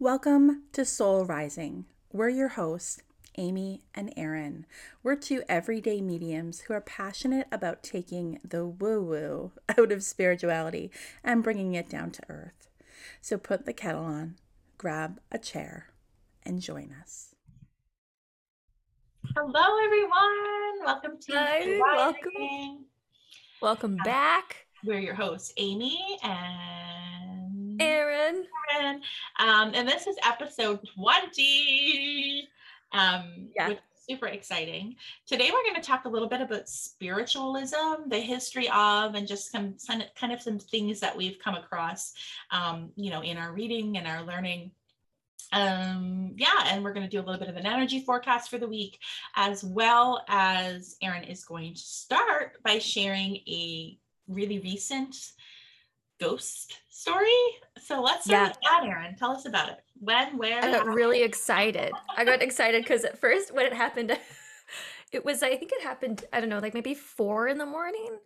Welcome to Soul Rising. We're your hosts, Amy and Erin. We're two everyday mediums who are passionate about taking the woo woo out of spirituality and bringing it down to earth. So put the kettle on, grab a chair, and join us. Hello, everyone. Welcome to Hi, welcome. Welcome uh, back, We're your hosts, Amy and Erin. Erin. Um, and this is episode 20. Um, Yeah. which is super exciting. Today, we're going to talk a little bit about spiritualism, the history of, and just some kind of- some things that we've come across, um, you know, in our reading and our learning. Um, yeah, and we're going to do a little bit of an energy forecast for the week, as well as Erin is going to start by sharing a really recent ghost story. So let's start Yeah. with that, Erin. Tell us about it. When, where? I got how? really excited. I got excited because at first, when it happened, it was, I think it happened, I don't know, like maybe four in the morning.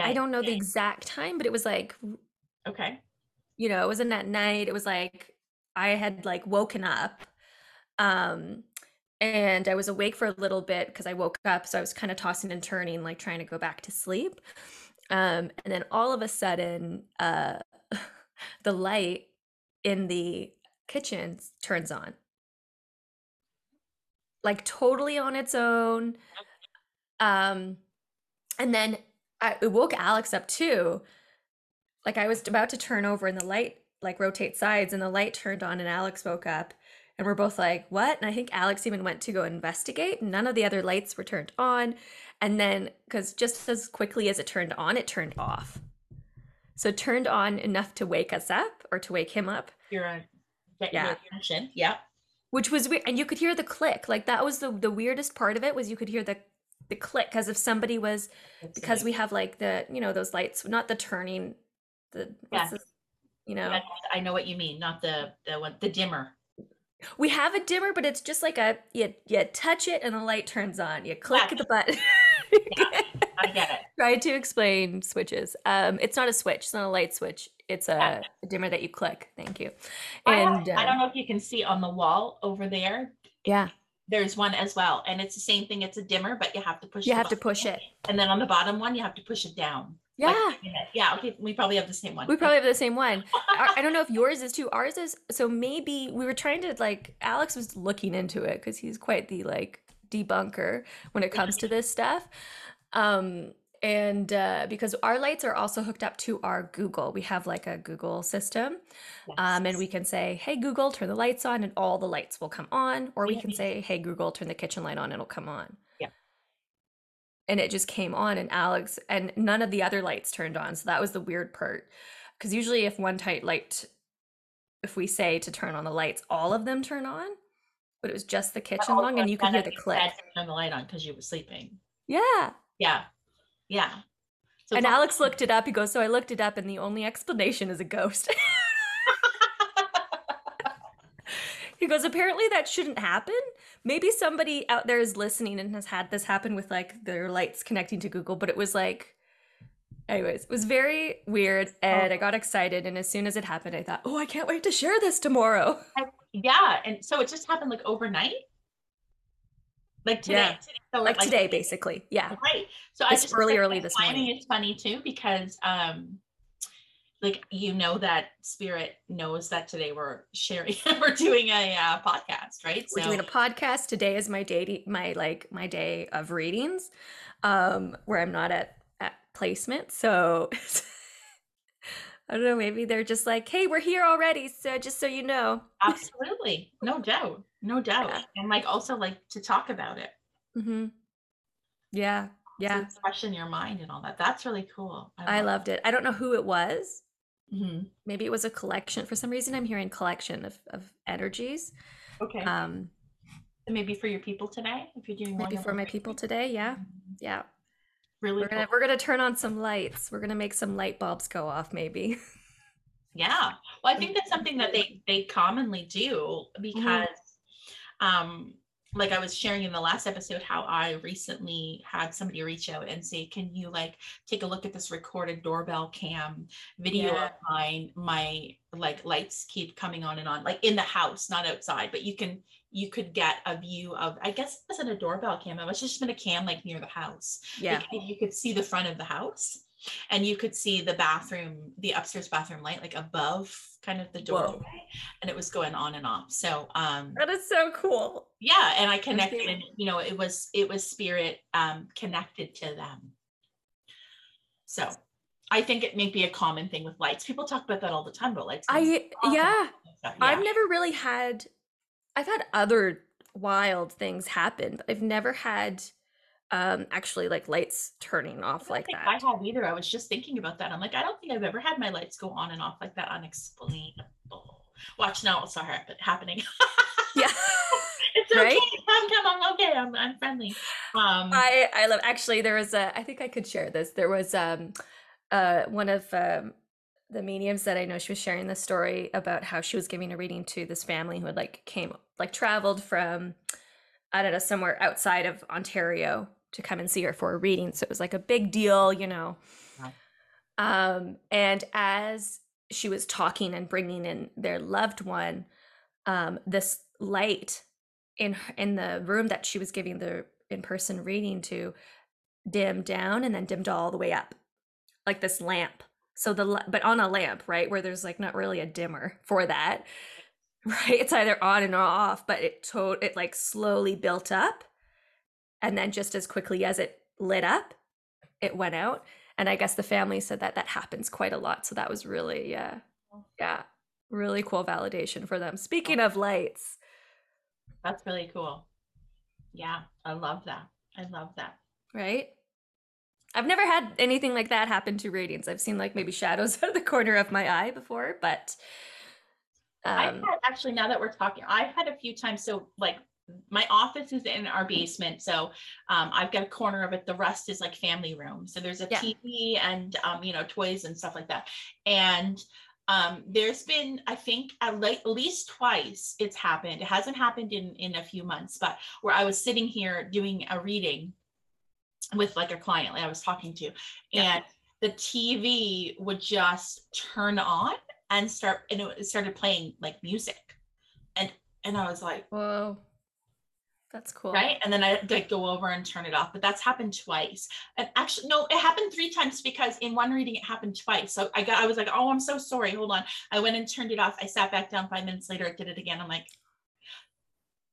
I don't know the exact time, but it was like, Okay. you know, it wasn't at night. It was like I had like woken up. Um, and I was awake for a little bit because I woke up. So I was kind of tossing and turning, like trying to go back to sleep. Um, and then all of a sudden, uh, the light in the kitchen turns on. Like totally on its own. Um, and then I, it woke Alex up too. Like I was about to turn over and the light like rotate sides and the light turned on and Alex woke up and we're both like, "What?" And I think Alex even went to go investigate. None of the other lights were turned on. And then cuz just as quickly as it turned on, it turned off. So it turned on enough to wake us up or to wake him up, You're a get your Yeah. attention. Yeah. which was weird. And you could hear the click. Like that was the the weirdest part of it was you could hear the the click because if somebody was because we have like the you know those lights not the turning the Yes. the- you know Yes, I know what you mean. Not the the one the dimmer. we have a dimmer but it's just like a you, you touch it and the light turns on you click Yeah. the button I get it. tried to explain switches um it's not a switch it's not a light switch it's a, Yeah. a dimmer that you click thank you I, have- and I don't know if you can see on the wall over there. yeah There's one as well, and it's the same thing. It's a dimmer, but you have to push. you have to push it And then on the bottom one, you have to push it down. yeah Like, yeah. Okay. We probably have the same one. we probably have the same one I don't know if yours is too ours is so maybe we were trying to like alex was looking into it because he's quite the like debunker when it comes to this stuff. Um and uh, because our lights are also hooked up to our google. We have like a google system um, and we can say hey google turn the lights on and all the lights will come on. Or we Yeah. can say hey google turn the kitchen light on and it'll come on. Yeah. and it just came on and alex and none of the other lights turned on. So that was the weird part. Because usually if one tight light if we say to turn on the lights all of them turn on but it was just the kitchen lung and you could hear the click. had to Turn the light on because you were sleeping. yeah. Yeah. Yeah. So and alex looked it up. He goes so i looked it up and the only explanation is a ghost. He goes apparently that shouldn't happen. Maybe somebody out there is listening and has had this happen with like their lights connecting to google but it was like anyways it was very weird and oh. i got excited and as soon as it happened i thought oh i can't wait to share this tomorrow yeah, and so it just happened like overnight. Like today. Yeah. today- so like today basically yeah Right. So I It's just early, early this morning. It's funny too because um like you know that spirit knows that today we're sharing we're doing a uh, podcast, right? we're doing a podcast today is my day my like my day of readings um where i'm not at at placement so i don't know maybe they're just like hey we're here already so just so you know absolutely no doubt. No doubt. Yeah. And like also like to talk about it. hmm yeah yeah it's fresh in your mind and all that. That's really cool. i loved it i don't know who it was hmm maybe it was a collection for some reason i'm hearing collection of, of energies Okay. um maybe for your people today, if you're doing maybe for my people today yeah yeah Really we're gonna cool. we're gonna turn on some lights we're gonna make some light bulbs go off maybe Yeah. Well, I think that's something that they they commonly do because um like I was sharing in the last episode how I recently had somebody reach out and say, "Can you like take a look at this recorded doorbell cam video Yeah. of mine? My like lights keep coming on and on, like in the house, not outside, but you can you could get a view of I guess it wasn't a doorbell cam, it was just been a cam like near the house. Yeah. because you could see the front of the house and you could see the bathroom the upstairs bathroom light like above kind of the Whoa. and it was going on and off so um That is so cool. yeah and i connected and you know it was it was spirit um connected to them so i think it may be a common thing with lights people talk about that all the time But lights I Awesome. yeah. yeah. I've never really had I've had other wild things happen, but I've never had um actually like lights turning off like that. I have either. I was just thinking about that. I'm like, I don't think I've ever had my lights go on and off like that unexplainable. Watch now, it's not happening. Yeah. it's okay. Right? Come, come, I'm okay. I'm, I'm friendly. Um, I I love actually there was a I think I could share this. There was um uh one of um the mediums that I know she was sharing the story about how she was giving a reading to this family who had like came like traveled from I don't know somewhere outside of Ontario to come and see her for a reading. So it was like a big deal, you know. Wow. Um and as she was talking and bringing in their loved one, um this light in in the room that she was giving the in-person reading to dimmed down and then dimmed all the way up like this lamp so the but on a lamp right where there's like not really a dimmer for that right it's either on and off but it to- it like slowly built up and then just as quickly as it lit up it went out and i guess the family said that that happens quite a lot so that was really yeah yeah really cool validation for them speaking of lights that's really cool. Yeah, I love that. I love that. right? I've never had anything like that happen to readings. I've seen like maybe shadows out of the corner of my eye before, but I've um, had actually now that we're talking, I've had a few times. So like my office is in our basement. So um, I've got a corner of it. The rest is like family room. So there's a Yeah. TV and um, you know, toys and stuff like that. And um, there's been, I think at, le- at least twice it's happened. It hasn't happened in in a few months, but where I was sitting here doing a reading with like a client that I was talking to, Yeah. and the TV would just turn on and start and it started playing like music and and i was like whoa, that's cool. right and then i like go over and turn it off but that's happened twice and actually no it happened three times because in one reading it happened twice so i got i was like oh i'm so sorry hold on i went and turned it off i sat back down five minutes later it did it again i'm like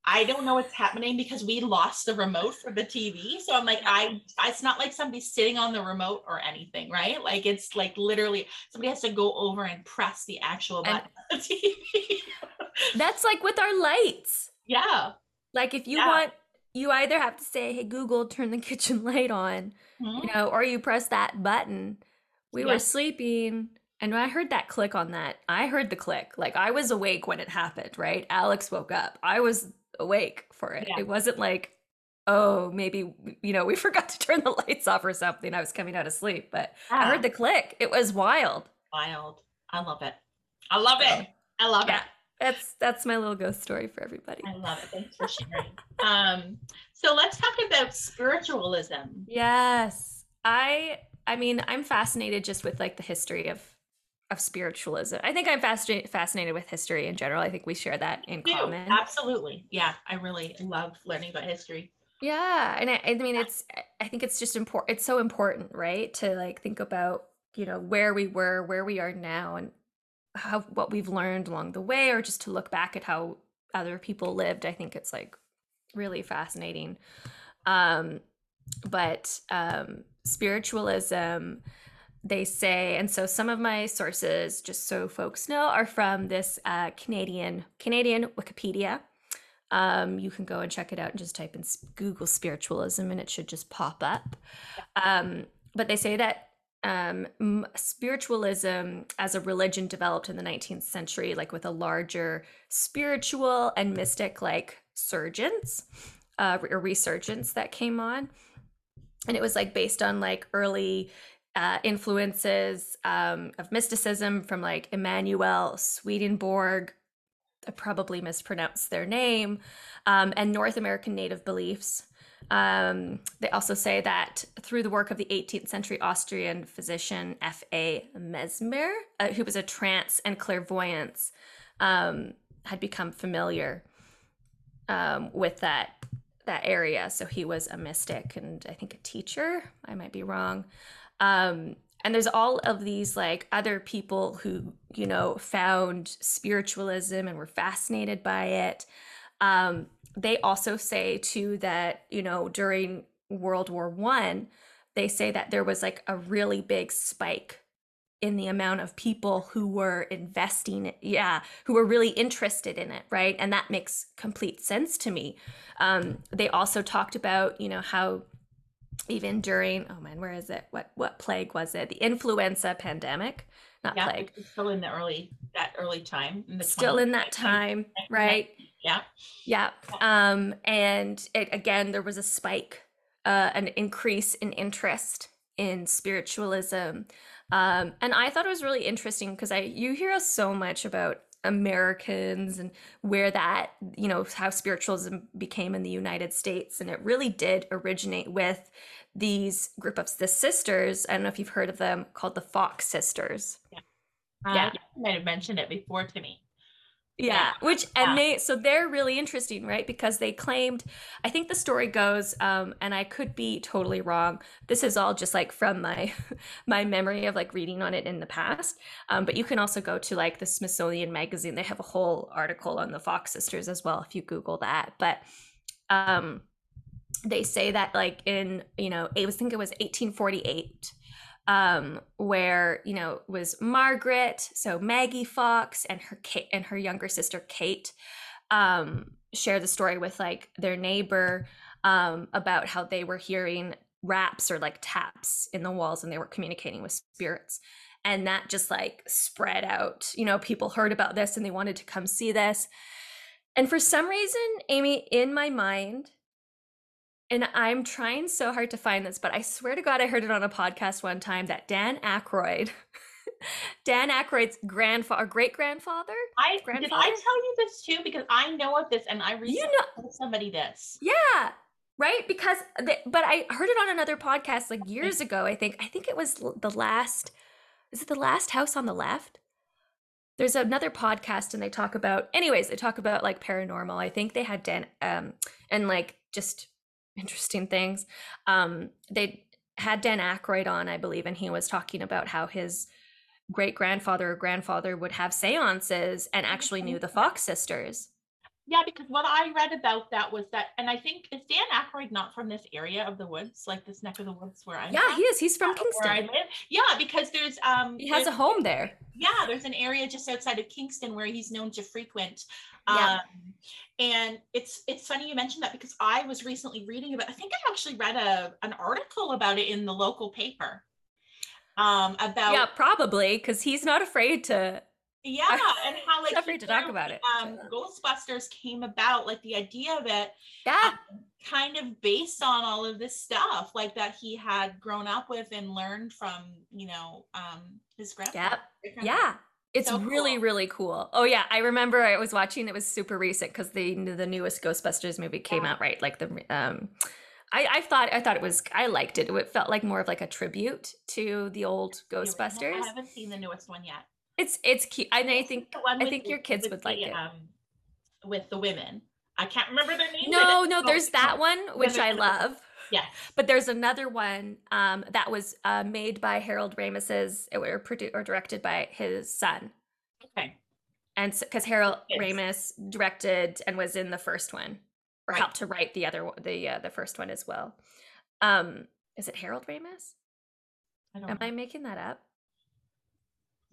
I don't know what's happening because we lost the remote for the TV. So I'm like, I it's not like somebody's sitting on the remote or anything, right? Like it's like literally somebody has to go over and press the actual And- button on the TV. That's like with our lights. yeah. Like if you Yeah. want, you either have to say, "Hey Google, turn the kitchen light on," Mhm. you know, or you press that button. We Yeah. were sleeping. And when I heard that click on that, I heard the click. Like I was awake when it happened, right? Alex woke up. I was awake for it. Yeah. It wasn't like, oh, maybe, you know, we forgot to turn the lights off or something. I was coming out of sleep, but I heard the click. It was wild. wild. I love it. I love So, it. I love yeah. it. That's that's my little ghost story for everybody. I love it. Thanks for sharing. um, so let's talk about spiritualism. Yes. I I mean, I'm fascinated just with like the history of of spiritualism. I think I'm fascinated fascinated with history in general. I think we share that in Too. common. Absolutely. Yeah. I really love learning about history. Yeah, and I, I mean it's I think it's just important it's so important, right? To like think about, you know, where we were, where we are now and how what we've learned along the way or just to look back at how other people lived. I think it's like really fascinating. Um but um spiritualism they say and so some of my sources just so folks know are from this uh, canadian canadian wikipedia um, you can go and check it out and just type in google spiritualism and it should just pop up um, but they say that um, spiritualism as a religion developed in the 19th century like with a larger spiritual and mystic like surgeons uh, or resurgence that came on and it was like based on like early uh, influences um, of mysticism from like Emanuel Swedenborg, I probably mispronounced their name, um, and North American Native beliefs. Um, they also say that through the work of the 18th century Austrian physician F.A. Mesmer, uh, who was a trance and clairvoyance, um, had become familiar um, with that that area. So he was a mystic and I think a teacher. I might be wrong. Um, and there's all of these like other people who you know found spiritualism and were fascinated by it. Um, they also say too that you know during world war one they say that there was like a really big spike in the amount of people who were investing yeah who were really interested in it right? And that makes complete sense to me. Um, they also talked about you know how even during oh man where is it? What what plague was it? The influenza pandemic not yeah, plague. still in the early that early time in still in that time right yeah yeah um and it, again there was a spike uh an increase in interest in spiritualism um and i thought it was really interesting because i you hear us so much about Americans and where that, you know, how spiritualism became in the United States. And it really did originate with these group of the sisters. I don't know if you've heard of them called the Fox Sisters. Yeah. Uh, yeah. You might have mentioned it before to me. Yeah, which and yeah. they so they're really interesting, right? Because they claimed, I think the story goes, um, and I could be totally wrong. This is all just like from my my memory of like reading on it in the past. Um, but you can also go to like the Smithsonian magazine. They have a whole article on the Fox sisters as well if you Google that. But um, they say that like in you know, it I think it was 1848 um, where you know was Margaret, so Maggie Fox and her Kate and her younger sister Kate um, share the story with like their neighbor um, about how they were hearing raps or like taps in the walls and they were communicating with spirits. And that just like spread out. You know people heard about this and they wanted to come see this. And for some reason amy in my mind and I'm trying so hard to find this, but I swear to God, I heard it on a podcast one time that Dan Aykroyd, Dan Aykroyd's grandfather, great grandfather. I did I tell you this too because I know of this and I recently you know, told somebody this. Yeah, right. Because, but I heard it on another podcast like years ago. I think I think it was the last. Is it the last house on the left? There's another podcast and they talk about. Anyways, they talk about like paranormal. I think they had Dan um and like just interesting things. Um, they had Dan Aykroyd on, I believe, and he was talking about how his great grandfather or grandfather would have seances and actually knew the Fox sisters. Yeah, because what I read about that was that, and I think is Dan Aykroyd not from this area of the woods, like this neck of the woods where I'm. Yeah, from? he is. He's from Kingston. Where I live. Yeah, because there's um. He has a home there. Yeah, there's an area just outside of Kingston where he's known to frequent. Yeah. Um, and it's it's funny you mentioned that because I was recently reading about. I think I actually read a an article about it in the local paper. Um, about yeah, probably because he's not afraid to yeah and how like afraid to talk about it um ghostbusters came about like the idea of it yeah um, kind of based on all of this stuff like that he had grown up with and learned from you know um his grandpa yep. yeah it's so really cool. really cool oh yeah i remember i was watching it was super recent because the the newest ghostbusters movie came yeah. out right like the um I, I thought I thought it was I liked it. It felt like more of like a tribute to the old Ghostbusters. I haven't seen the newest one yet. It's it's cute. And I think I think the, your kids would the, like it. Um, with the women. I can't remember their name. No, no, there's that one which I love. Yeah. But there's another one um, that was uh, made by Harold Ramis's or produced or directed by his son. Okay. And because so, Harold yes. Ramis directed and was in the first one, or right. helped to write the other the uh, the first one as well. Um, is it Harold Ramis? I Am know. I making that up?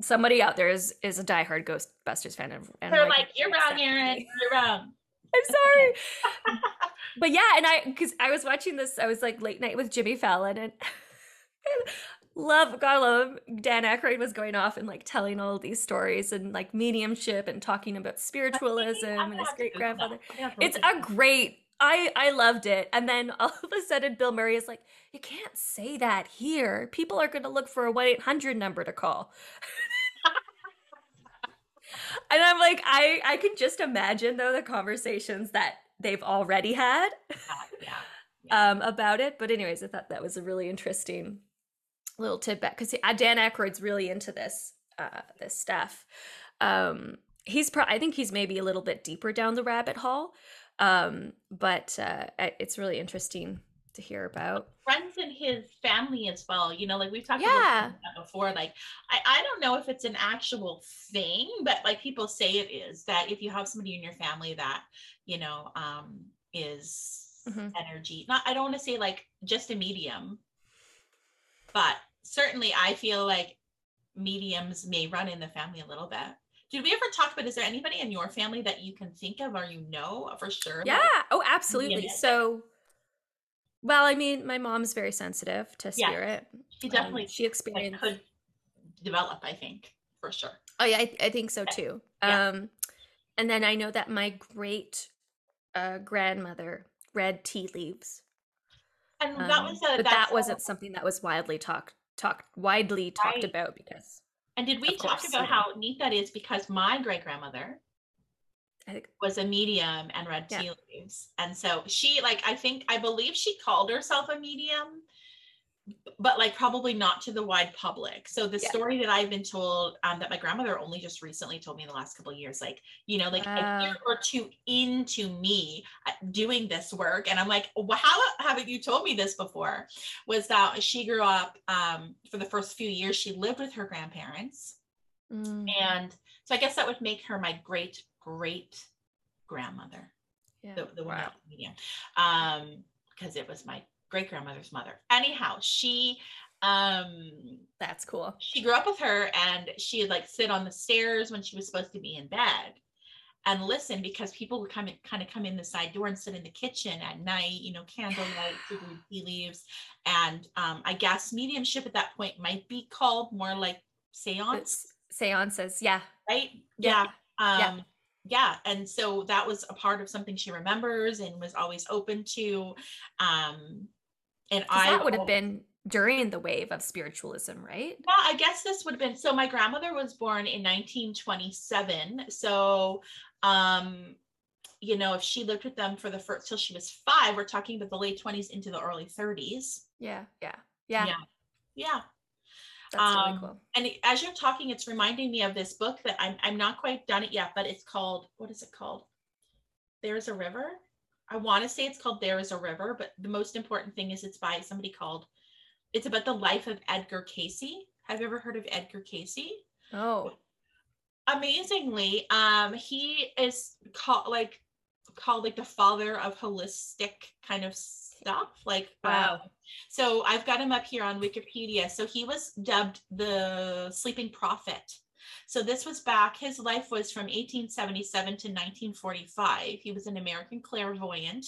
Somebody out there is is a diehard Ghostbusters fan, and, and they're like, like, "You're wrong, Erin. You're wrong." I'm sorry, but yeah, and I because I was watching this, I was like late night with Jimmy Fallon, and, and love God love him. Dan Aykroyd was going off and like telling all these stories and like mediumship and talking about spiritualism and his great grandfather. It's a great I I loved it. And then all of a sudden Bill Murray is like, "You can't say that here. People are going to look for a 1-800 number to call." and I'm like, I I can just imagine though the conversations that they've already had yeah, yeah. um about it. But anyways, I thought that was a really interesting little tidbit because Dan Aykroyd's really into this uh this stuff. Um he's pro- I think he's maybe a little bit deeper down the rabbit hole. Um but uh it's really interesting to hear about friends and his family as well you know like we've talked Yeah. about that before like I, I don't know if it's an actual thing but like people say it is that if you have somebody in your family that you know um is Mhm. energy not i don't want to say like just a medium but certainly i feel like mediums may run in the family a little bit did we ever talk about is there anybody in your family that you can think of or you know for sure Yeah. Oh, absolutely. So, well, I mean, my mom's very sensitive to spirit. Yeah, she Um, definitely she like, experienced. could develop i think for sure Oh yeah, I, I think so too. Yeah. Um, and then I know that my great uh, grandmother read tea leaves. and that Um, was a but that a- wasn't something that was widely talked talked widely talked Right. about because And did we Of talk course, about yeah. how neat that is? Because my great grandmother was a medium and read Yeah. tea leaves. And so she, like, I think, I believe she called herself a medium, but like probably not to the wide public. So the Yeah. story that I've been told um, that my grandmother only just recently told me in the last couple of years, like, you know, like a year or two into me uh, doing this work. And I'm like, well, how haven't you told me this before? Was that she grew up um, for the first few years, she lived with her grandparents. mm, And so I guess that would make her my great great grandmother, yeah. the, the one Wow. medium, um, because it was my great grandmother's mother. Anyhow, she um That's cool. she grew up with her and she'd like sit on the stairs when she was supposed to be in bed and listen because people would come in, kind of come in the side door and sit in the kitchen at night, you know, candlelight, tea leaves. And um, I guess mediumship at that point might be called more like seance It's seances. Yeah. right? Yeah. Yeah. Yeah. Um, yeah. And so that was a part of something she remembers and was always open to. Um, and I that would have been during the wave of spiritualism, right? Well, I guess this would have been so my grandmother was born in 1927. So um you know, if she lived with them for the first till she was five, we're talking about the late 20s into the early 30s. Yeah. Yeah. Yeah. Yeah. Yeah. That's really Um, cool. and as you're talking, it's reminding me of this book that I'm I'm not quite done it yet, but it's called what is it called? There's a river. I want to say it's called There is a River, but the most important thing is it's by somebody called. It's about the life of Edgar Cayce. Have you ever heard of Edgar Cayce? Oh. Amazingly, um, he is called like called like the father of holistic kind of stuff. Like Wow. um, so I've got him up here on Wikipedia. So he was dubbed the sleeping prophet. So this was back, his life was from 1877 to 1945. He was an American clairvoyant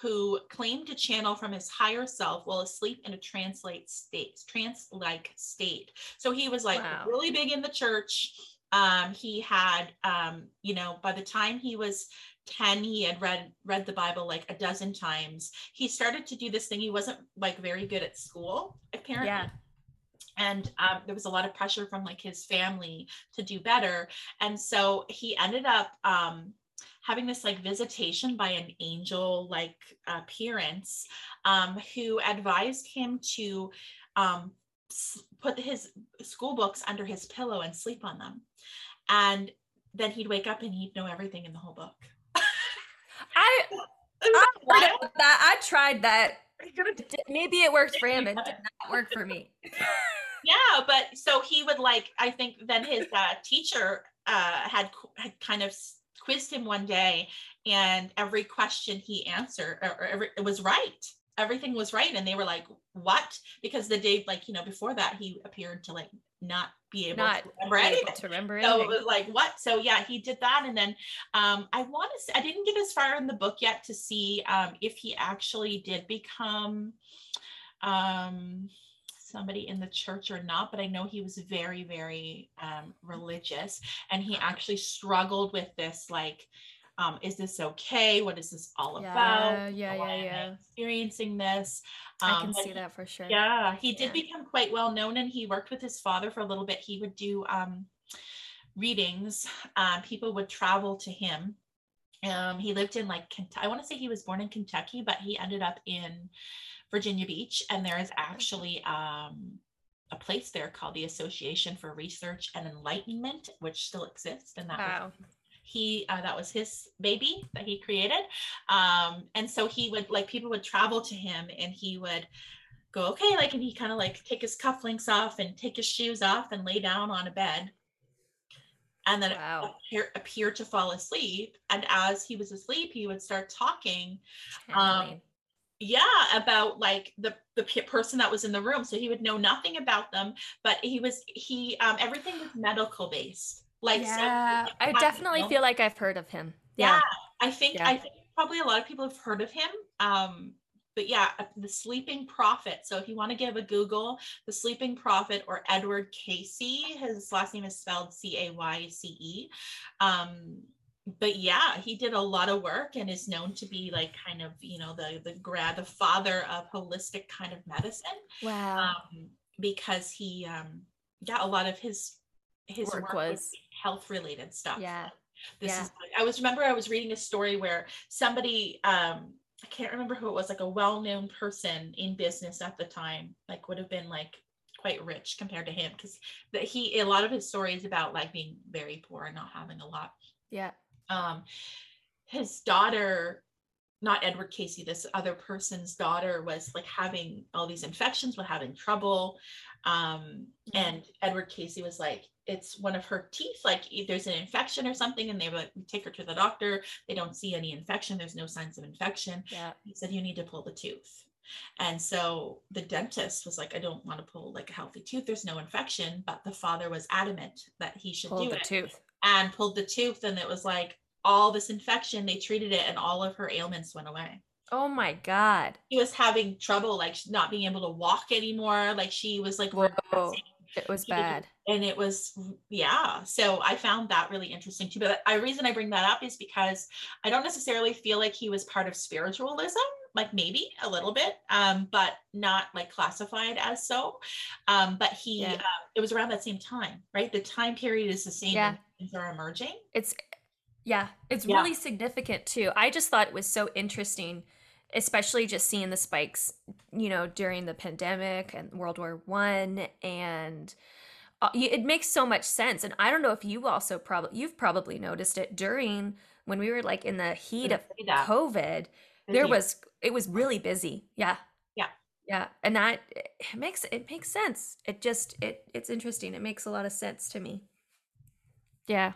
who claimed to channel from his higher self while asleep in a translate state, trance-like state. So he was like Wow. really big in the church. Um, he had, um, you know, by the time he was 10 he had read read the bible like a dozen times he started to do this thing he wasn't like very good at school apparently Yeah. And um, there was a lot of pressure from like his family to do better and so he ended up um, having this like visitation by an angel like appearance um, who advised him to um, s- put his school books under his pillow and sleep on them and then he'd wake up and he'd know everything in the whole book I I that weird? tried that. I tried that. Maybe it worked for him. It did not work for me. yeah but so he would like i think then his uh, teacher uh, had had kind of quizzed him one day and every question he answered or, or every, it was right everything was right. And they were like what? Because the day like you know before that he appeared to like not be able Not to remember be able anything. to remember so it was like what? So yeah he did that. And then um i want to say i didn't get as far in the book yet to see um if he actually did become um somebody in the church or not but i know he was very very um religious. And he actually struggled with this like um is this okay what is this all Yeah, about yeah, yeah, yeah. experiencing this I Um, can see he- that for sure. yeah, he did Yeah. become quite well known and he worked with his father for a little bit. He would do um readings, uh, people would travel to him. Um, he lived in like I want to say he was born in Kentucky, but he ended up in Virginia Beach, and there is actually um, a place there called the Association for Research and Enlightenment, which still exists, and that wow. was he uh, that was his baby that he created. Um and so he would like people would travel to him and he would go okay like and he kind of like take his cufflinks off and take his shoes off and lay down on a bed. And then wow. appear, appear to fall asleep. And as he was asleep he would start talking um yeah about like the the person that was in the room. So he would know nothing about them but he was he um everything was medical based like, yeah, so I definitely feel like I've heard of him. Yeah, yeah I think yeah. I think probably a lot of people have heard of him. Um, but yeah, uh, the Sleeping Prophet. So if you want to give a Google, the Sleeping Prophet or Edward Cayce, his last name is spelled C A Y C E. Um, but yeah, he did a lot of work and is known to be like kind of you know the the grad the father of holistic kind of medicine. Wow. Um, because he um, yeah, a lot of his his work, work was health related stuff. Yeah. This yeah. is I was remember I was reading a story where somebody um I can't remember who it was, like a well-known person in business at the time, like would have been like quite rich compared to him because that he a lot of his stories about like being very poor and not having a lot. Yeah. Um his daughter not Edward Cayce, this other person's daughter was like having all these infections, was having trouble. Um, mm-hmm. and Edward Cayce was like, it's one of her teeth, like there's an infection or something, and they would like, take her to the doctor. They don't see any infection. There's no signs of infection. Yeah. He said, you need to pull the tooth. And so the dentist was like, I don't want to pull like a healthy tooth. There's no infection. But the father was adamant that he should pull do the it. tooth. And pulled the tooth. And it was like all this infection, they treated it and all of her ailments went away. Oh my God. He was having trouble, like not being able to walk anymore. Like she was like. It was bad. And it was, yeah. So I found that really interesting too. But the reason I bring that up is because I don't necessarily feel like he was part of spiritualism, like maybe a little bit, um, but not like classified as so. Um, but he, yeah. uh, it was around that same time, right? The time period is the same. Yeah. Things are emerging. It's, yeah, it's yeah. really significant too. I just thought it was so interesting especially just seeing the spikes, you know, during the pandemic and World War One, and uh, it makes so much sense. And I don't know if you also probably you've probably noticed it during when we were like in the heat of COVID. There was it was really busy. Yeah. Yeah. Yeah. And that it makes it makes sense. It just it it's interesting. It makes a lot of sense to me. Yeah.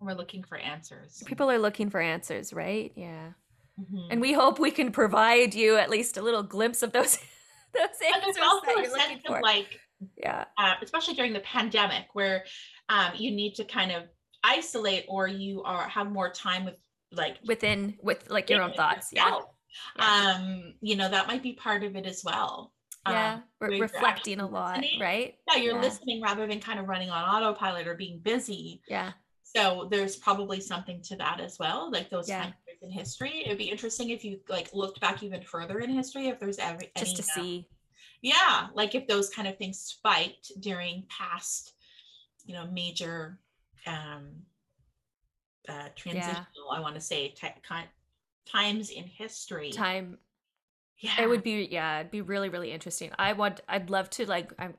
We're looking for answers. People are looking for answers, right? Yeah. Mm-hmm. And we hope we can provide you at least a little glimpse of those those answers that you're looking for. like yeah, uh, especially during the pandemic where um, you need to kind of isolate or you are have more time with like within with like your own thoughts. Yeah. yeah. Um, you know, that might be part of it as well. Yeah, um, Re- reflecting a lot, right? Yeah, you're yeah. listening rather than kind of running on autopilot or being busy. Yeah. So there's probably something to that as well, like those yeah. Periods in history. It would be interesting if you like looked back even further in history, if there's ever just to uh, see. Yeah, like if those kind of things spiked during past, you know, major um uh transitional, yeah. I want to say, t- times in history. Time yeah. it would be yeah it'd be really really interesting. I want i'd love to like i'm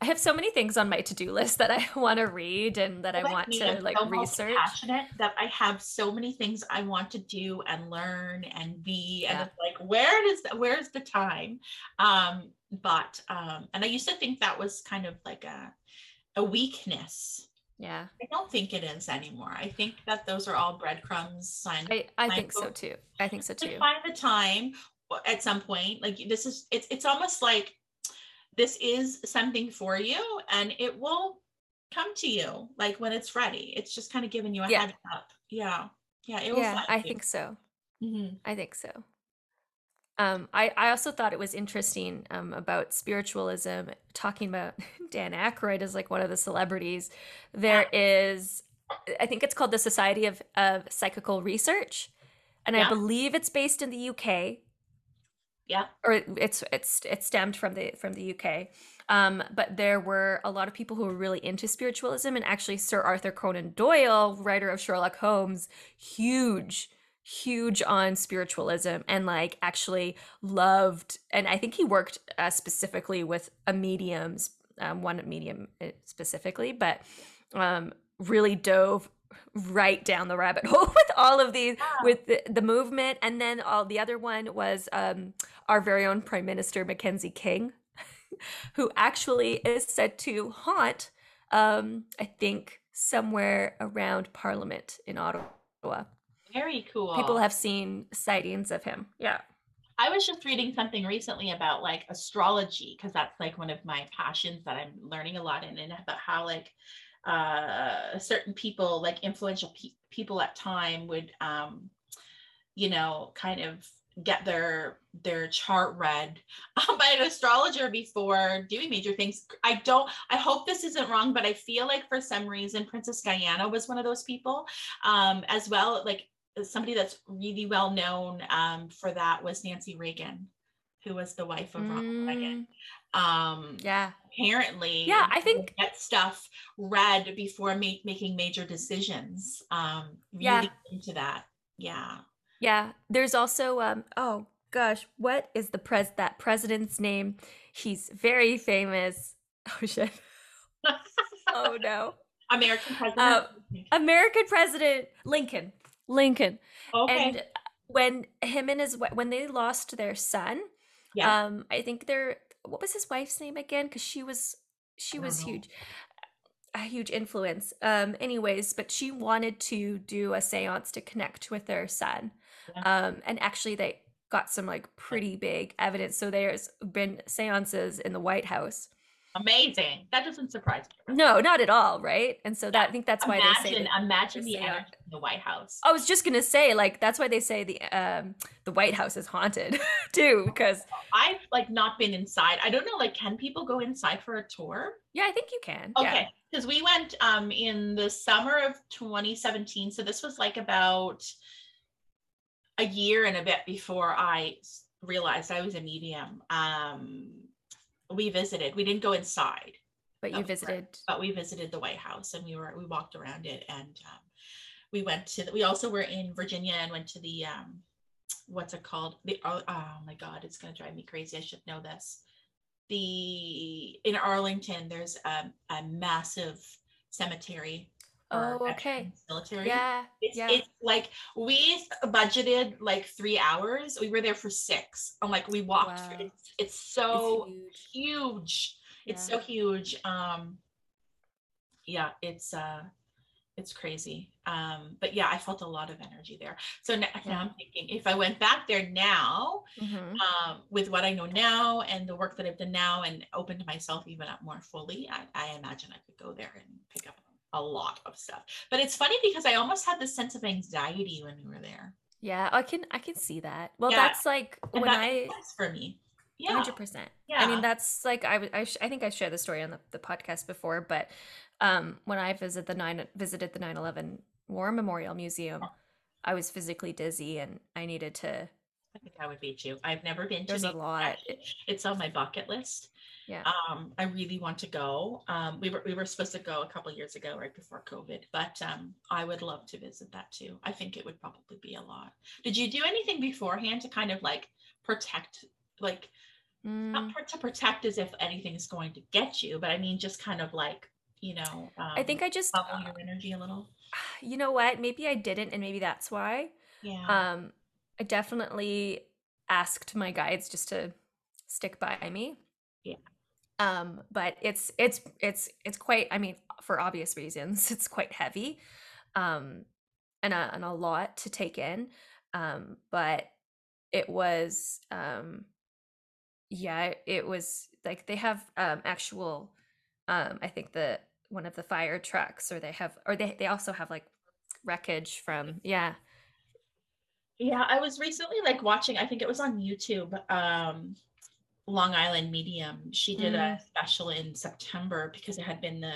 i have so many things on my to-do list that i want to read and that i want me, to I'm like so research. passionate that i have so many things i want to do and learn and be and it's like where does that where's the time? Um but um and i used to think that was kind of like a a weakness. Yeah. I don't think it is anymore. I think that those are all breadcrumbs sign i, I think so too. I think so too. To find the time at some point like this is it's it's almost like this is something for you and it will come to you like when it's ready it's just kind of giving you a yeah. head up yeah yeah it yeah i you. think so mm-hmm. i think so um, I, I also thought it was interesting um, about spiritualism, talking about Dan Aykroyd as like one of the celebrities. There yeah. is, I think it's called the Society of, of Psychical Research. And yeah. I believe it's based in the UK Yeah. or it- it's it's it stemmed from the from the UK. Um, but there were a lot of people who were really into spiritualism, and actually, Sir Arthur Conan Doyle, writer of Sherlock Holmes, huge, huge on spiritualism, and like actually loved. And I think he worked uh, specifically with a medium's um, one medium uh, specifically, but um, really dove right down the rabbit hole with all of these Yeah. with the, the movement and then all the other one was um, our very own prime minister mackenzie king who actually is said to haunt um, i think somewhere around parliament in ottawa. Very cool. people have seen sightings of him. Yeah. I was just reading something recently about like astrology because that's like one of my passions that I'm learning a lot in, and about how like uh certain people, like influential pe- people at time, would um, you know, kind of get their their chart read um, by an astrologer before doing major things. I don't. I hope this isn't wrong, but I feel like for some reason Princess Diana was one of those people, um, as well. Like somebody that's really well known um, for that was Nancy Reagan, who was the wife of Ronald Reagan. Um, Mm, yeah apparently, Yeah, I think- get stuff read before ma- making major decisions. Um, really Yeah. into that. Yeah. Yeah there's also um oh gosh what is the pres that president's name he's very famous oh shit oh no American president. Uh, American President Lincoln. Lincoln. okay. And when him and his when they lost their son, yeah. um, I think their what was his wife's name again? Because she was she was know. huge, a huge influence. Um, anyways, but she wanted to do a séance to connect with their son, um, and actually they got some like pretty big evidence. So there's been séances in the White House. Amazing. That doesn't surprise me. No, not at all, right? And so that I think that's why they say imagine, that- imagine the energy in the White House. I was just gonna say, like, that's why they say the um the White House is haunted too, because I've like not been inside. I don't know, like, can people go inside for a tour? yeah, I think you can. Okay, because we went um in the summer of 2017. So this was like about a year and a bit before I realized I was a medium. Um, we visited. We didn't go inside, But you visited. but we visited the White House and we were we walked around it and um, we went to. The, we also were in Virginia and went to the um, what's it called? The oh, oh my god, it's gonna drive me crazy. I should know this. The in Arlington, there's a, a massive cemetery. Oh, okay. Military. Yeah, It's, yeah. it's like we budgeted like three hours. We were there for six. I'm like we walked. Wow. It's, it's so huge. huge. It's so huge. Um, yeah, it's uh, it's crazy. Um, but yeah, I felt a lot of energy there. So now, now I'm thinking if I went back there now, Mhm. um, with what I know now and the work that I've done now, and opened myself even up more fully, I, I imagine I could go there and pick up a lot of stuff. But it's funny because I almost had this sense of anxiety when we were there. Yeah, I can I can see that. Well, Yeah, that's like And when that I for me. Yeah. hundred percent. Yeah. I mean, that's like I I, sh- I think I shared the story on the, the podcast before, but um, when I visited the nine visited the 9/11 War Memorial Museum, I was physically dizzy and I needed to. I think I would beat you. I've never been to There's a lot. It's on my bucket list. Yeah. Um, I really want to go. Um, we were we were supposed to go a couple years ago, right before COVID, but um, I would love to visit that too. I think it would probably be a lot. Did you do anything beforehand to kind of like protect, like Mm, not to protect as if anything's going to get you, but I mean just kind of like you know. Um, I think I just, bubble uh, your energy a little. you know what? Maybe I didn't, and maybe that's why. Yeah. Um, I definitely asked my guides just to stick by me. Yeah. Um, but it's it's it's it's quite. I mean, for obvious reasons, it's quite heavy, um, and a and a lot to take in. Um, but it was um, yeah, it was like they have um actual, um, I think the one of the fire trucks, or they have, or they they also have like wreckage from yeah Yeah, I was recently like watching, I think it was on YouTube, um, Long Island Medium. She did a special in September because it had been the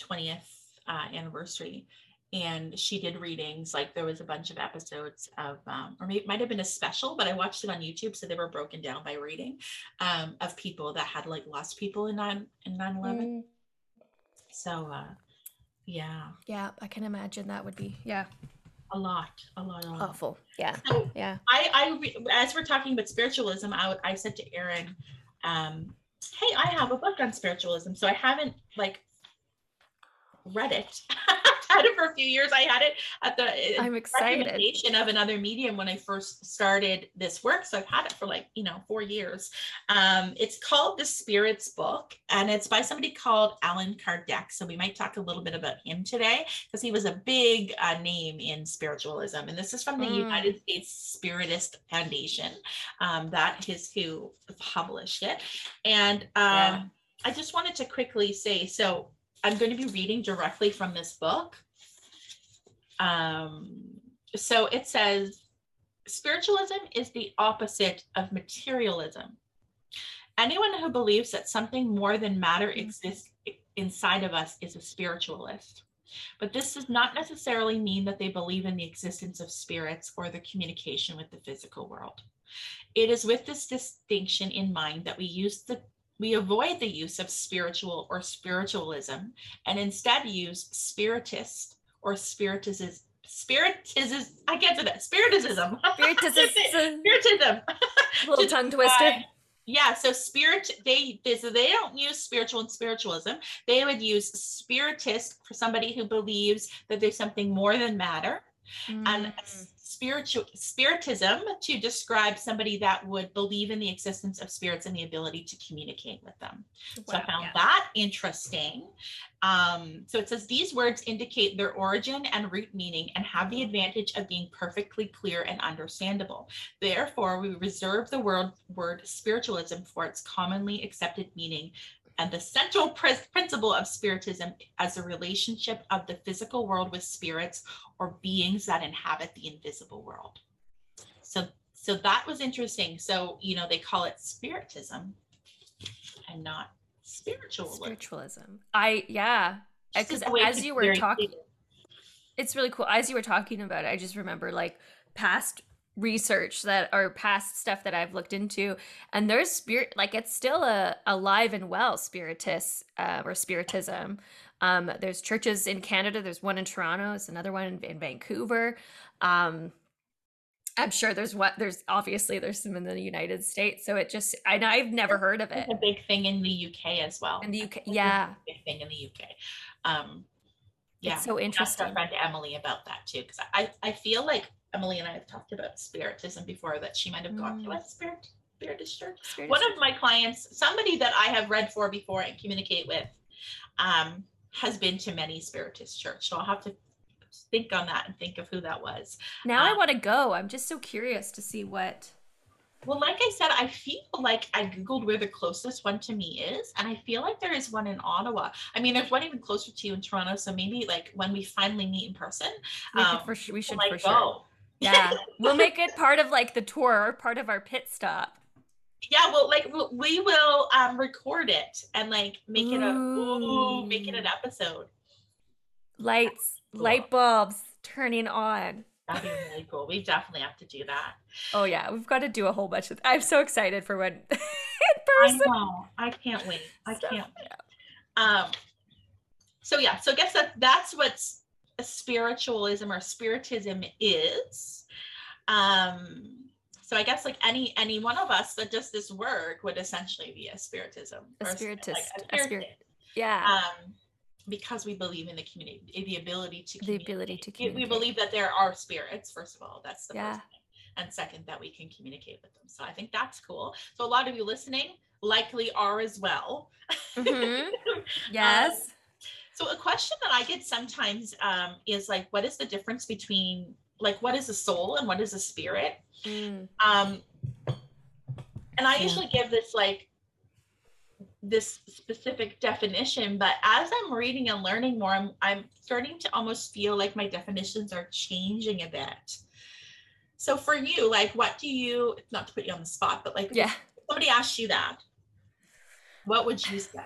20th uh, anniversary. and she did readings. Like there was a bunch of episodes of, um, or maybe it might have been a special, but I watched it on YouTube, so they were broken down by reading um, of people that had like lost people in nine in 9-11. Mm, So uh, yeah, yeah, I can imagine that would be yeah a lot, a lot, a lot. awful. Yeah, So yeah. I, I, re- as we're talking about spiritualism, I, I said to Erin, um, "Hey, I have a book on spiritualism, so I haven't like read it. had it for a few years. I had it at the uh, I'm excited. recommendation of another medium when I first started this work. So I've had it for like, you know, four years. Um, it's called The Spirits Book, and it's by somebody called Allan Kardec. So we might talk a little bit about him today because he was a big uh, name in spiritualism. And this is from the Mm. United States Spiritist Foundation. Um, that is who published it. And um, Yeah. I just wanted to quickly say so I'm going to be reading directly from this book. Um, so it says spiritualism is the opposite of materialism. Anyone who believes that something more than matter exists inside of us is a spiritualist. But this does not necessarily mean that they believe in the existence of spirits or the communication with the physical world. It is with this distinction in mind that we use the we avoid the use of spiritual or spiritualism and instead use spiritist or spiritism spiritism I can't say that spiritism Spiritism. spiritism little tongue twister. yeah so spirit they, they so they don't use spiritual and spiritualism they would use spiritist for somebody who believes that there's something more than matter and Mm. spiritual spiritism to describe somebody that would believe in the existence of spirits and the ability to communicate with them so I found yeah. that interesting. Um, so it says these words indicate their origin and root meaning and have the advantage of being perfectly clear and understandable. Therefore, we reserve the word, word spiritualism for its commonly accepted meaning and the central pres- principle of spiritism as a relationship of the physical world with spirits or beings that inhabit the invisible world. So, so that was interesting. So, you know, they call it spiritism and not spiritualism. Spiritualism. I yeah. Because as you were talking, it's really cool. As you were talking about it, I just remember like past research that or past stuff that I've looked into, and there's spirit like it's still a alive and well spiritus uh, or spiritism. Um, there's churches in Canada. There's one in Toronto. There's another one in, in Vancouver. Um, I'm sure there's what there's obviously there's some in the United States. So it just and I've never heard of it It's a big thing in the UK as well. in the UK. It's Yeah, big thing in the UK. Um, yeah, it's so asked our interesting. friend Emily about that too, because I I feel like Emily and I have talked about spiritism before that she might have gone to Mm. a spirit spiritist church. Spiritist. One of my clients, somebody that I have read for before and communicate with, um, has been to many spiritist church. So I'll have to think on that and think of who that was. Now I Um, want to go. I'm just so curious to see what. Well, like I said, I feel like I Googled where the closest one to me is, and I feel like there is one in Ottawa. I mean, there's one even closer to you in Toronto. So maybe like when we finally meet in person, We, um, for, su- we should for sure. go. Yeah, we'll make it part of like the tour, or part of our pit stop. Yeah, well, like we'll- um record it and like make it a ooh, make it an episode. Lights, Cool. light bulbs turning on. That'd be really cool. We definitely have to do that. Oh yeah, we've got to do a whole bunch of. I'm so excited for when in I person. know. I can't wait. I So- can't. Wait. Um. So yeah. So I guess that that's what s- a spiritualism or spiritism is. Um. So I guess like any any one of us that does this work would essentially be a spiritism. A spiritist, Like a a spirit- Yeah, um, because we believe in the community, the ability to The ability to communicate. We- believe that there are spirits. First of all, that's the Yeah. first thing, and second, that we can communicate with them. So I think that's cool. So a lot of you listening likely are as well. Mhm. yes. So a question that I get sometimes um, is like, what is the difference between like what is a soul and what is a spirit? Mm. Um, and I Yeah. usually give this like this specific definition, but as I'm reading and learning more, I'm I'm starting to almost feel like my definitions are changing a bit. So for you, like what do you not to put you on the spot, but like Yeah. somebody asked you that, what would you say?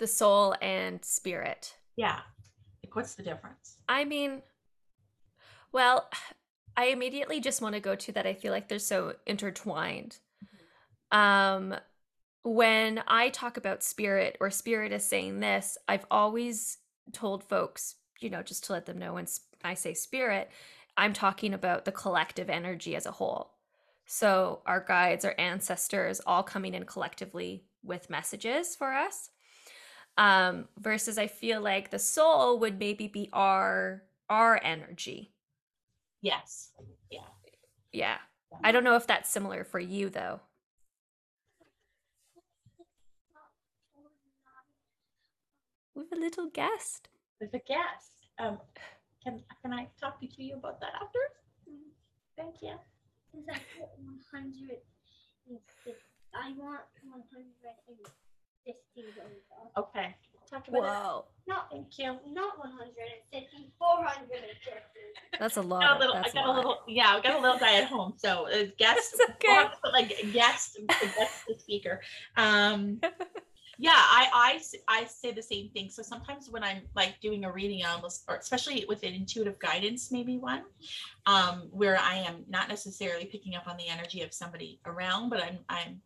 The soul and spirit. Yeah. Like, what's the difference? I mean, well, I immediately just want to go to that. I feel like they're so intertwined. Um, when I talk about spirit or spirit is saying this, I've always told folks, you know, just to let them know when I say spirit, I'm talking about the collective energy as a whole. So, our guides, our ancestors, all coming in collectively with messages for us um, versus I feel like the soul would maybe be our our energy. Yes. Yeah. Yeah. I don't know if that's similar for you though. We have a little guest. With a guest. Um, can can I talk to you about that after? Thank you. Is that 100? I want 100. Okay. Talk about it. Whoa. Not Thank you. not one hundred and fifty. Four hundred and fifty. That's a lot. got a of- little, I got a a little, yeah, I got a little guy at home. So uh, guest, It's okay. we'll put, like guest, guest the speaker. Um, yeah, I, I I say the same thing. So sometimes when I'm like doing a reading, I almost, or especially with an intuitive guidance, maybe one, um, where I am not necessarily picking up on the energy of somebody around, but I'm, I'm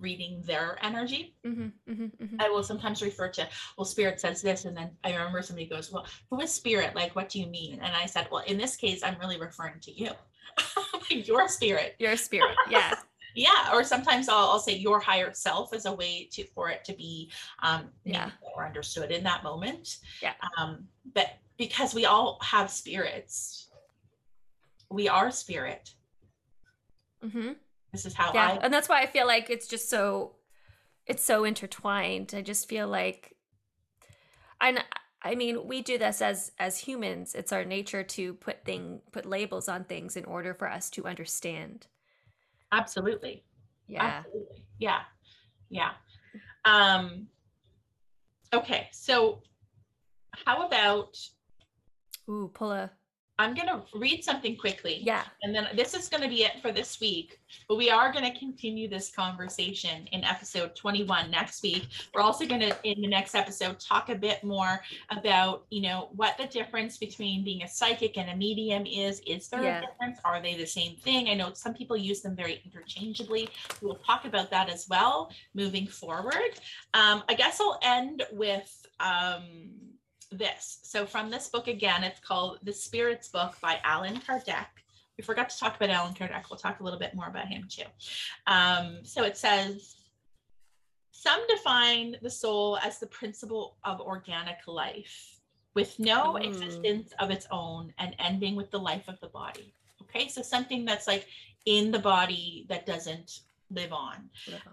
reading their energy. Mhm, mhm, mhm. I will sometimes refer to, well, spirit says this, and then I remember somebody goes, well, who is spirit? Like, what do you mean? And I said, well, in this case, I'm really referring to you, your spirit. Your spirit. Yeah. Yeah. Or sometimes I'll, I'll say your higher self as a way to for it to be um, Yeah. more understood in that moment. Yeah. Um, but because we all have spirits, we are spirit. hmm This is how Yeah. I And that's why I feel like it's just so it's so intertwined. I just feel like I I mean, we do this as as humans. It's our nature to put thing put labels on things in order for us to understand. absolutely. Yeah. Absolutely. Yeah. Yeah. Um okay, so how about Ooh, pull a I'm gonna read something quickly. yeah. And then this is gonna be it for this week, but we are gonna continue this conversation in episode 21 next week. We're also gonna, in the next episode, talk a bit more about, you know, what the difference between being a psychic and a medium is. Is there Yeah. a difference? Are they the same thing? I know some people use them very interchangeably. We'll talk about that as well moving forward. Um, I guess I'll end with um, this. So from this book again, it's called The Spirits Book by Allan Kardec. We forgot to talk about Allan Kardec. We'll talk a little bit more about him too. Um, so it says, some define the soul as the principle of organic life with no Ooh. existence of its own and ending with the life of the body. Okay, so something that's like in the body that doesn't live on.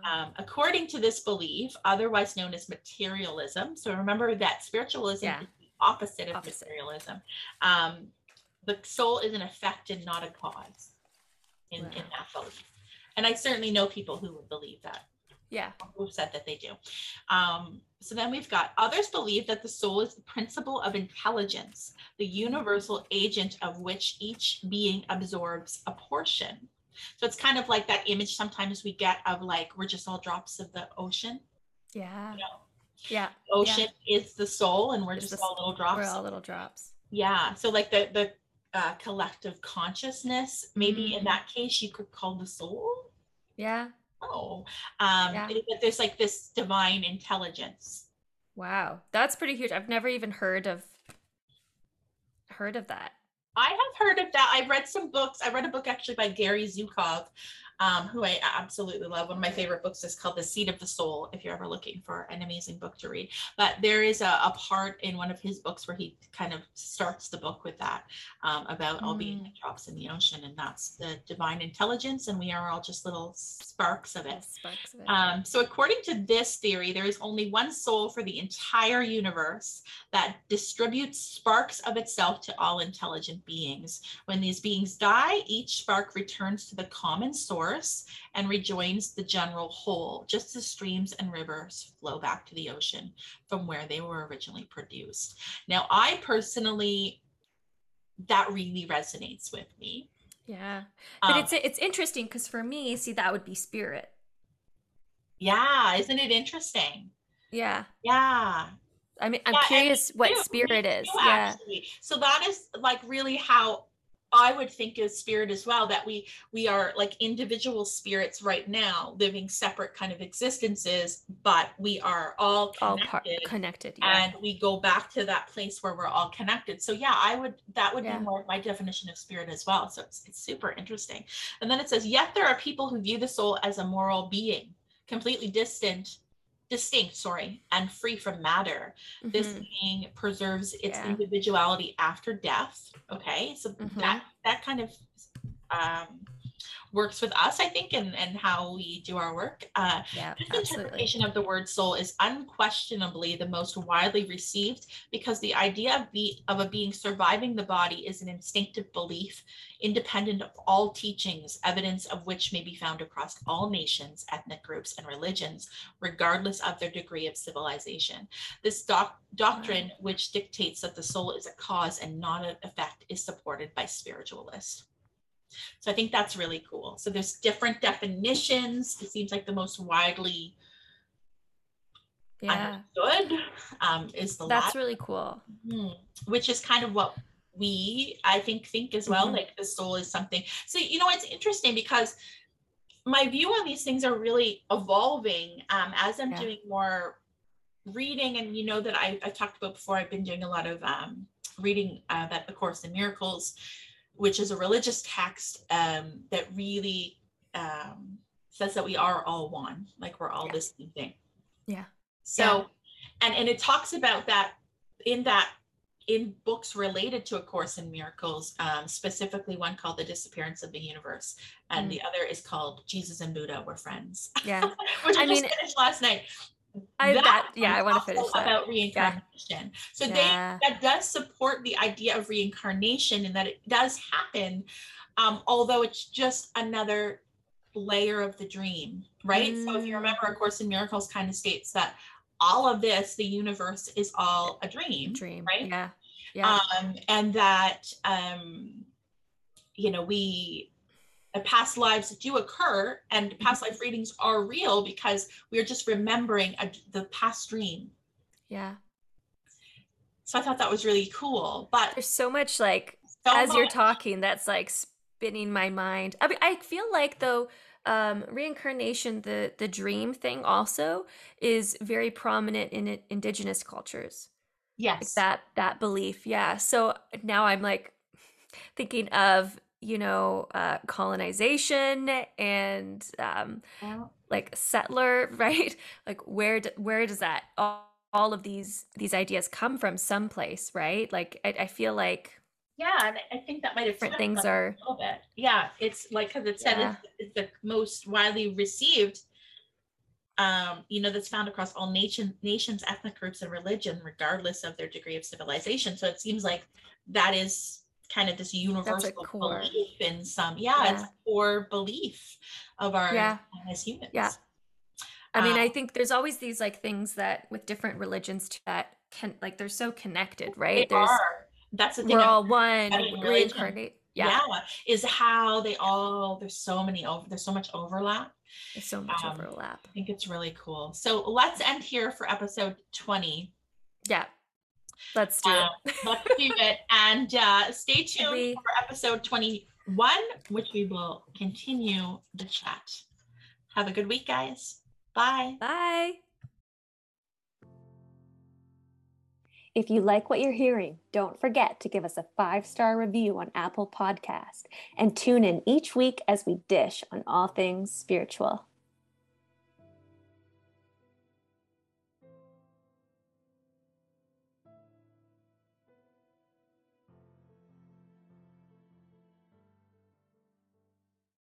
Um, according to this belief, otherwise known as materialism, so remember that spiritualism Yeah. is the opposite of Opposite. materialism. Um, the soul is an effect and not a cause in, in that belief. And I certainly know people who would believe that, yeah. who've said that they do. Um, so then we've got others believe that the soul is the principle of intelligence, the universal agent of which each being absorbs a portion. So it's kind of like that image sometimes we get of like we're just all drops of the ocean. Yeah. You know, Yeah. ocean is the soul, and we're It's just all little drops. We're all little drops. yeah. So like the the uh, collective consciousness, maybe in Mm. that case you could call the soul. Yeah. Oh, um, Yeah. but there's like this divine intelligence. Wow. That's pretty huge. I've never even heard of heard of that. I have heard of that. I've read some books. I read a book actually by Gary Zukav, um, who I absolutely love. One of my favorite books is called The Seat of the Soul, if you're ever looking for an amazing book to read. But there is a, a part in one of his books where he kind of starts the book with that um, about all being Mm. drops in the ocean, and that's the divine intelligence, and we are all just little sparks of it. Sparks of it. Um, so, according to this theory, there is only one soul for the entire universe that distributes sparks of itself to all intelligent beings. When these beings die, each spark returns to the common source and rejoins the general whole, just as streams and rivers flow back to the ocean from where they were originally produced. Now, I personally, that really resonates with me. yeah. But Um, it's it's interesting because for me, see, that would be spirit. yeah, isn't it interesting? Yeah. Yeah. I mean, I'm Yeah, curious what spirit is. Yeah. actually. So that is like really how I would think of spirit as well. That we we are like individual spirits right now, living separate kind of existences, but we are all All connected. connected. Yeah. and we go back to that place where we're all connected so yeah i would that would Yeah. be more of my definition of spirit as well so it's, it's super interesting and then it says yet there are people who view the soul as a moral being completely distant distinct sorry and free from matter this Mhm. being preserves its Yeah. individuality after death okay so Mhm. that that kind of um works with us i think and and how we do our work uh Yeah, this absolutely. interpretation of the word soul is unquestionably the most widely received because the idea of, be, of a being surviving the body is an instinctive belief, independent of all teachings, evidence of which may be found across all nations, ethnic groups, and religions, regardless of their degree of civilization. This doc- doctrine, which dictates that the soul is a cause and not an effect, is supported by spiritualists. So I think that's really cool. So there's different definitions. It seems like the most widely Yeah. understood um, is the That's Latin, really cool. Mhm. which is kind of what we I think think as well. Mhm. Like the soul is something. So you know it's interesting because my view on these things are really evolving um, as I'm Yeah. doing more reading, and you know that I, I've talked about before. I've been doing a lot of um, reading uh, that the Course in Miracles, which is a religious text um, that really um, says that we are all one, like we're all Yeah. the same thing. Yeah. So, and and it talks about that in that in books related to A Course in Miracles, um, specifically one called The Disappearance of the Universe, and Mm. the other is called Jesus and Buddha Were Friends, Yeah. which I, I just mean, finished last night. I that one yeah, I want to finish that. about reincarnation. So Yeah. they that does support the idea of reincarnation and that it does happen, um, although it's just another layer of the dream, right? So if you Mm. remember, A Course in Miracles kind of states that all of this, the universe, is all a dream, Dream. right? Yeah. Yeah. um, and that um, you know we past lives do occur and past Mm-hmm. life readings are real because we're just remembering a, the past dream. Yeah. so i thought that was really cool but There's so much like so as you're talking that's like spinning my mind. I mean i feel like though um reincarnation the the dream thing also is very prominent in indigenous cultures. Like yes. that that belief. Yeah. So now i'm like thinking of you know uh colonization and um Well, like settler right like where d- where does that all, all of these these ideas come from someplace right like i, I feel like yeah and i think that might have different things are a little bit yeah it's like because it said Yeah. it's, it's the most widely received um, you know, that's found across all nation, nations, ethnic groups, and religion, regardless of their degree of civilization. So it seems like that is kind of this universal belief in some, yeah, it's Yeah. a core belief of our Yeah. as humans. Yeah. I mean, I Um, think there's always these like things that with different religions that can like they're so connected, They right? There's are. That's the thing. we're I'm all one, reincarnate. Yeah, yeah. is how they all there's so many over there's so much overlap there's so much um, overlap. i think it's really cool so let's end here for episode 20 Yeah, let's do um, it. let's do it and uh, stay tuned we- for episode 21 which we will continue the chat have a good week guys bye Bye. If you like what you're hearing, don't forget to give us a five star review on Apple Podcast and tune in each week as we dish on all things spiritual.